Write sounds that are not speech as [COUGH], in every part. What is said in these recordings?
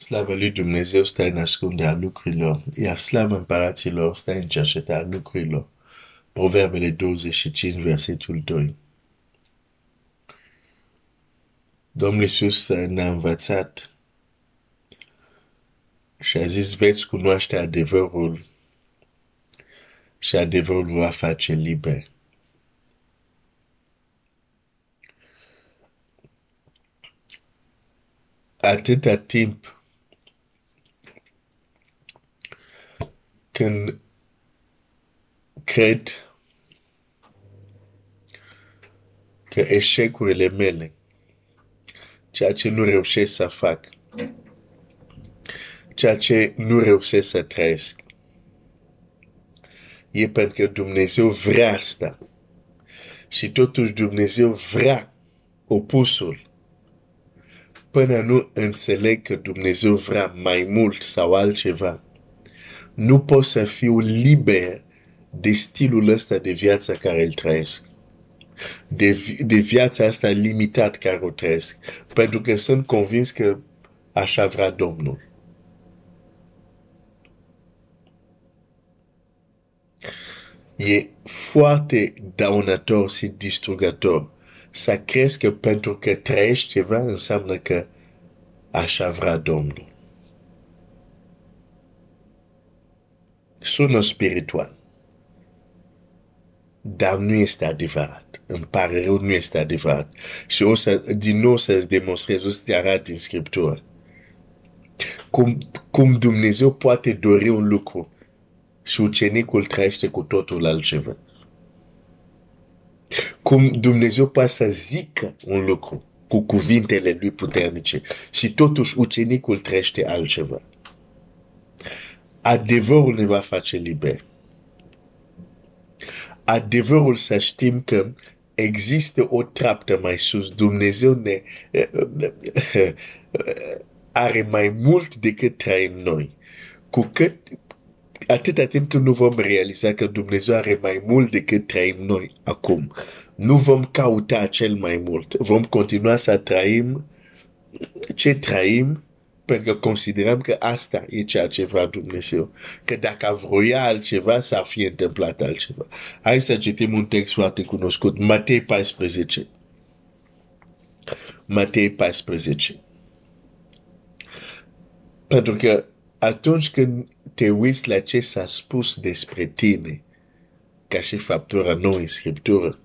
Slavă lui Dumnezeu stă în ascunde a lucrurilor, iar slava împăraților stă în cercetarea lucrurilor. Proverbele 25, versetul 2. Domnul Iisus ne-a învățat și a zis, veți cunoaște adevărul și adevărul va face liber. Atâta timp când cred că eșecurile mele, ceea ce nu reușesc să fac, ceea ce nu reușesc să trăiesc, e pentru că Dumnezeu vrea asta. Și totuși Dumnezeu vrea opusul. Până nu înțeleg că Dumnezeu vrea mai mult sau altceva, nu pot să fiu liber de stilul ăsta de viață care îl trăiesc. De, de viața asta limitat care o trăiesc. Pentru că sunt convins că așa vrea Domnul. E foarte dăunător și distrugător să crezi că pentru că trăiești ceva înseamnă că așa vrea Domnul. Sună spiritual. Dar nu este adevărat. Îmi pare rău, nu este adevărat. Și o să, din nou să-ți demonstrez, o să te arăt din Scriptură. Cum, cum Dumnezeu poate dori un lucru și ucenicul trăiește cu totul altceva. Cum Dumnezeu poate să zică un lucru cu cuvintele lui puternice și totuși ucenicul trăiește altceva. Adevărul ne va face liber. Adevărul să știm că există o treaptă mai sus. Dumnezeu ne are mai mult decât trăim noi. Cu cât, atâta timp când nu vom realiza că Dumnezeu are mai mult decât trăim noi acum, nu vom cauta cel mai mult. Vom continua să trăim ce trăim pentru că considerăm că asta e ceea ce vrea Dumnezeu. Că dacă vroia altceva, s-ar fi întâmplat altceva. Hai să citim un text foarte cunoscut. Matei 14. Matei 14. Pentru că atunci când te uiți la ce s-a spus despre tine, ca și faptura nouă în Scriptură,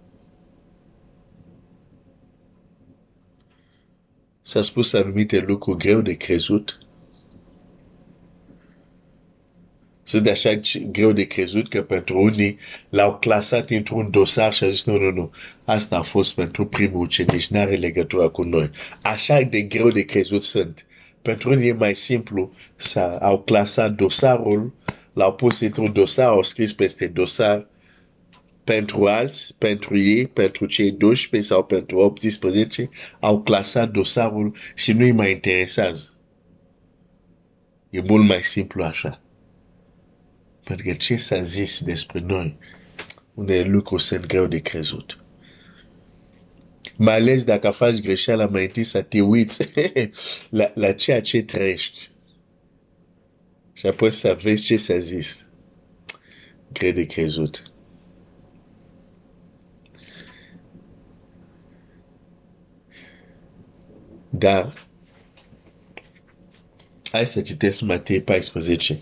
s-a spus anumite lucruri greu de crezut. Sunt așa greu de crezut că pentru unii l-au clasat într-un dosar și a zis, nu, nu, nu, asta a fost pentru primul ucenic, nu are legătură cu noi. Așa de greu de crezut sunt. Pentru unii e mai simplu să au clasat dosarul, l-au pus într-un dosar, au scris peste dosar pentru alți, pentru ei, pentru cei 12 sau pentru 18, au clasat dosarul și nu îi mai interesează. E mult mai simplu așa. Pentru că ce s-a zis despre noi, unde lucruri sunt greu de crezut. Mai ales dacă faci greșeala mai întâi să te uiți [LAUGHS] la, la ceea ce trăiești. Și apoi să vezi ce s-a zis. Greu de crezut. Dar, hai să citesc Matei 14.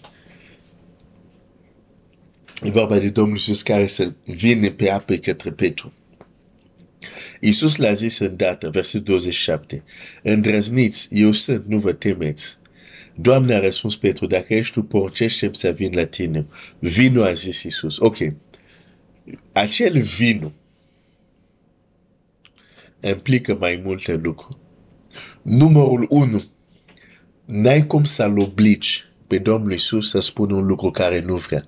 E vorba de Domnul Iisus care să vine pe apă către Petru. Iisus l-a zis îndată, versetul 27, Îndrăzniți, eu sunt, nu vă temeți. Doamne a răspuns Petru, dacă ești tu, porcește să vin la tine. Vino, a zis Iisus. Ok. Acel vino implică mai multe lucruri. Numărul 1. N-ai cum să-l obligi pe Domnul Iisus să spună un lucru care nu vrea.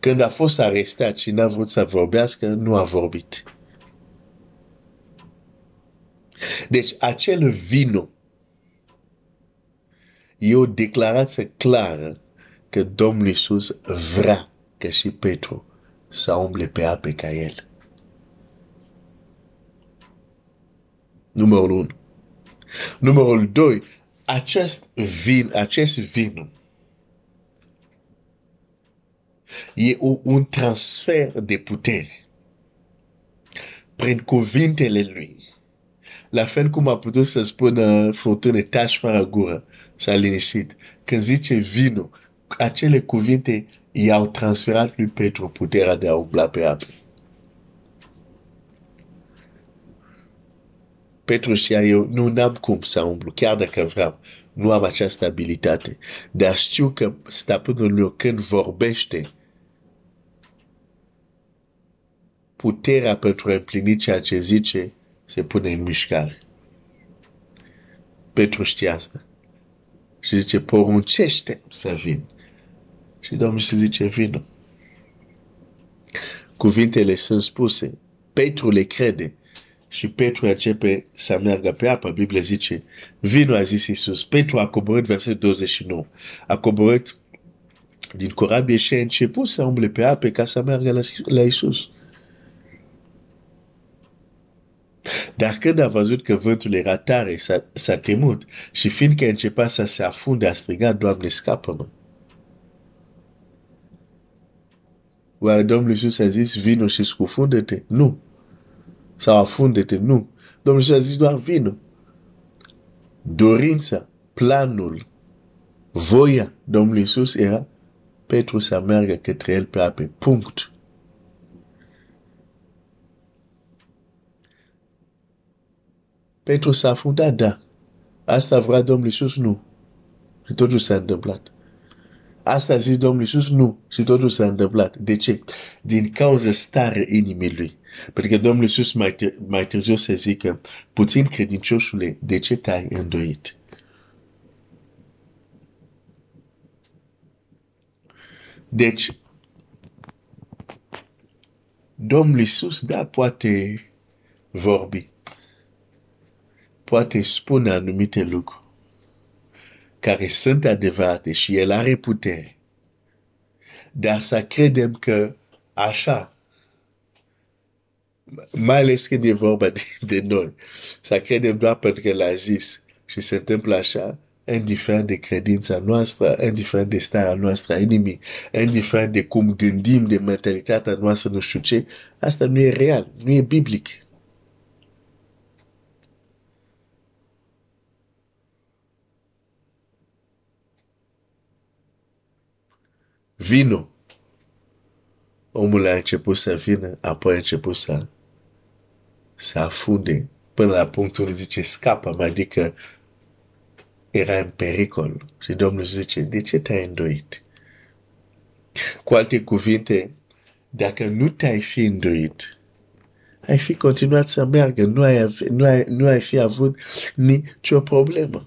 Când a fost arestat și n-a vrut să vorbească, nu a vorbit. Deci acel vino e o declarație clară că Domnul Iisus vrea că și Petru să umble pe ape ca el. Numărul 1. Numărul doi, acest vin, acest vin e un transfer de putere prin cuvintele lui. La fel cum a putut să spună furtună, tași fără gură, s-a liniștit. Când zice vino, acele cuvinte i-au transferat lui Petru puterea de a umbla pe apă. Petru știa eu, nu n-am cum să umblu, chiar dacă vreau. Nu am această abilitate. Dar știu că stăpânul meu când vorbește, puterea pentru a împlini ceea ce zice se pune în mișcare. Petru știa asta. Și zice, poruncește să vin. Și Domnul se zice, vină. Cuvintele sunt spuse. Petru le crede. Și Petru începe să meargă pe apă. Biblia zice, vino, a zis Iisus. Petru a coborât verset 29. A coborât din corabie și a început să umble pe apă ca să meargă la, la Iisus. Dar când a văzut că vântul era tare, s-a, temut și fiindcă începea să se afunde, a strigat, Doamne, scapă-mă. Oare Domnul Iisus a zis, vino și scufundă-te? Nu. Sau afunde-te? Nu. Domnul Iisus a zis doar vino. Dorința, planul, voia Domnului Iisus era Petru să meargă către el pe ape. Punct. Petru s-a afundat, da. Asta vrea Domnul Iisus? Nu. Și totul s-a întâmplat. Asta a zis Domnul Iisus? Nu. Și totul s-a întâmplat. De ce? Din cauza stare inimii lui. Pentru că Domnul Iisus mai, mai târziu să zică, puțin credinciosule, de ce te-ai îndoit? Deci, Domnul Iisus, da, poate vorbi poate spune anumite lucruri care sunt adevărate și el are putere. Dar să credem că așa, mai ales când e vorba de, de noi, să credem doar pentru că l-a zis și se întâmplă așa, indiferent de credința noastră, indiferent de starea noastră a inimii, indiferent de cum gândim, de mentalitatea noastră, nu știu ce, asta nu e real, nu e biblic. Vino. Omul a început să vină, apoi a început să, să afunde până la punctul zice, scapă adică era în pericol. Și Domnul zice, de ce te-ai îndoit? Cu alte cuvinte, dacă nu te-ai fi îndoit, ai fi continuat să meargă, nu ai, nu ai, nu ai fi avut nicio problemă.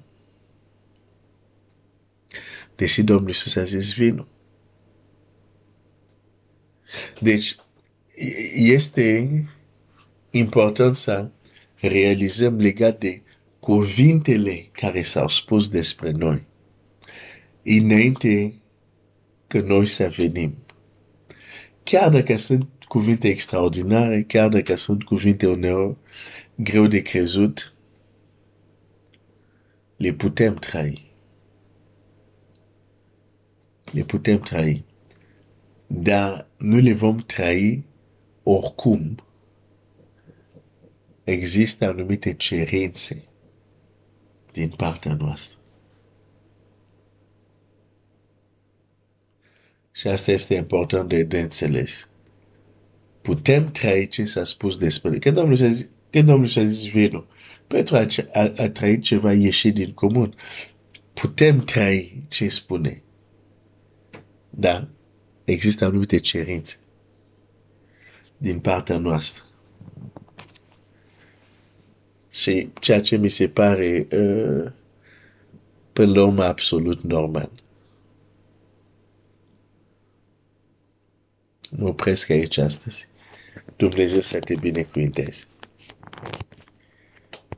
Deși Domnul Iisus a zis, vino. Deci, este important să realizăm legat de cuvintele care s-au spus despre noi înainte că noi să venim. Chiar dacă sunt cuvinte extraordinare, chiar dacă sunt cuvinte uneori greu de crezut, le putem trai. Le putem trai dar nu le vom trăi oricum. Există anumite cerințe din partea noastră. Și asta este important de, de înțeles. Putem trăi ce s-a spus despre Când Domnul s-a zis, când Domnul s-a zis vino, Petru a, a, a trăit ceva ieșit din comun. Putem trăi ce spune. Da? Există anumite cerințe din partea noastră. Și ceea ce mi se pare uh, până la urmă absolut normal. Mă opresc aici astăzi. Dumnezeu să te binecuvinteze.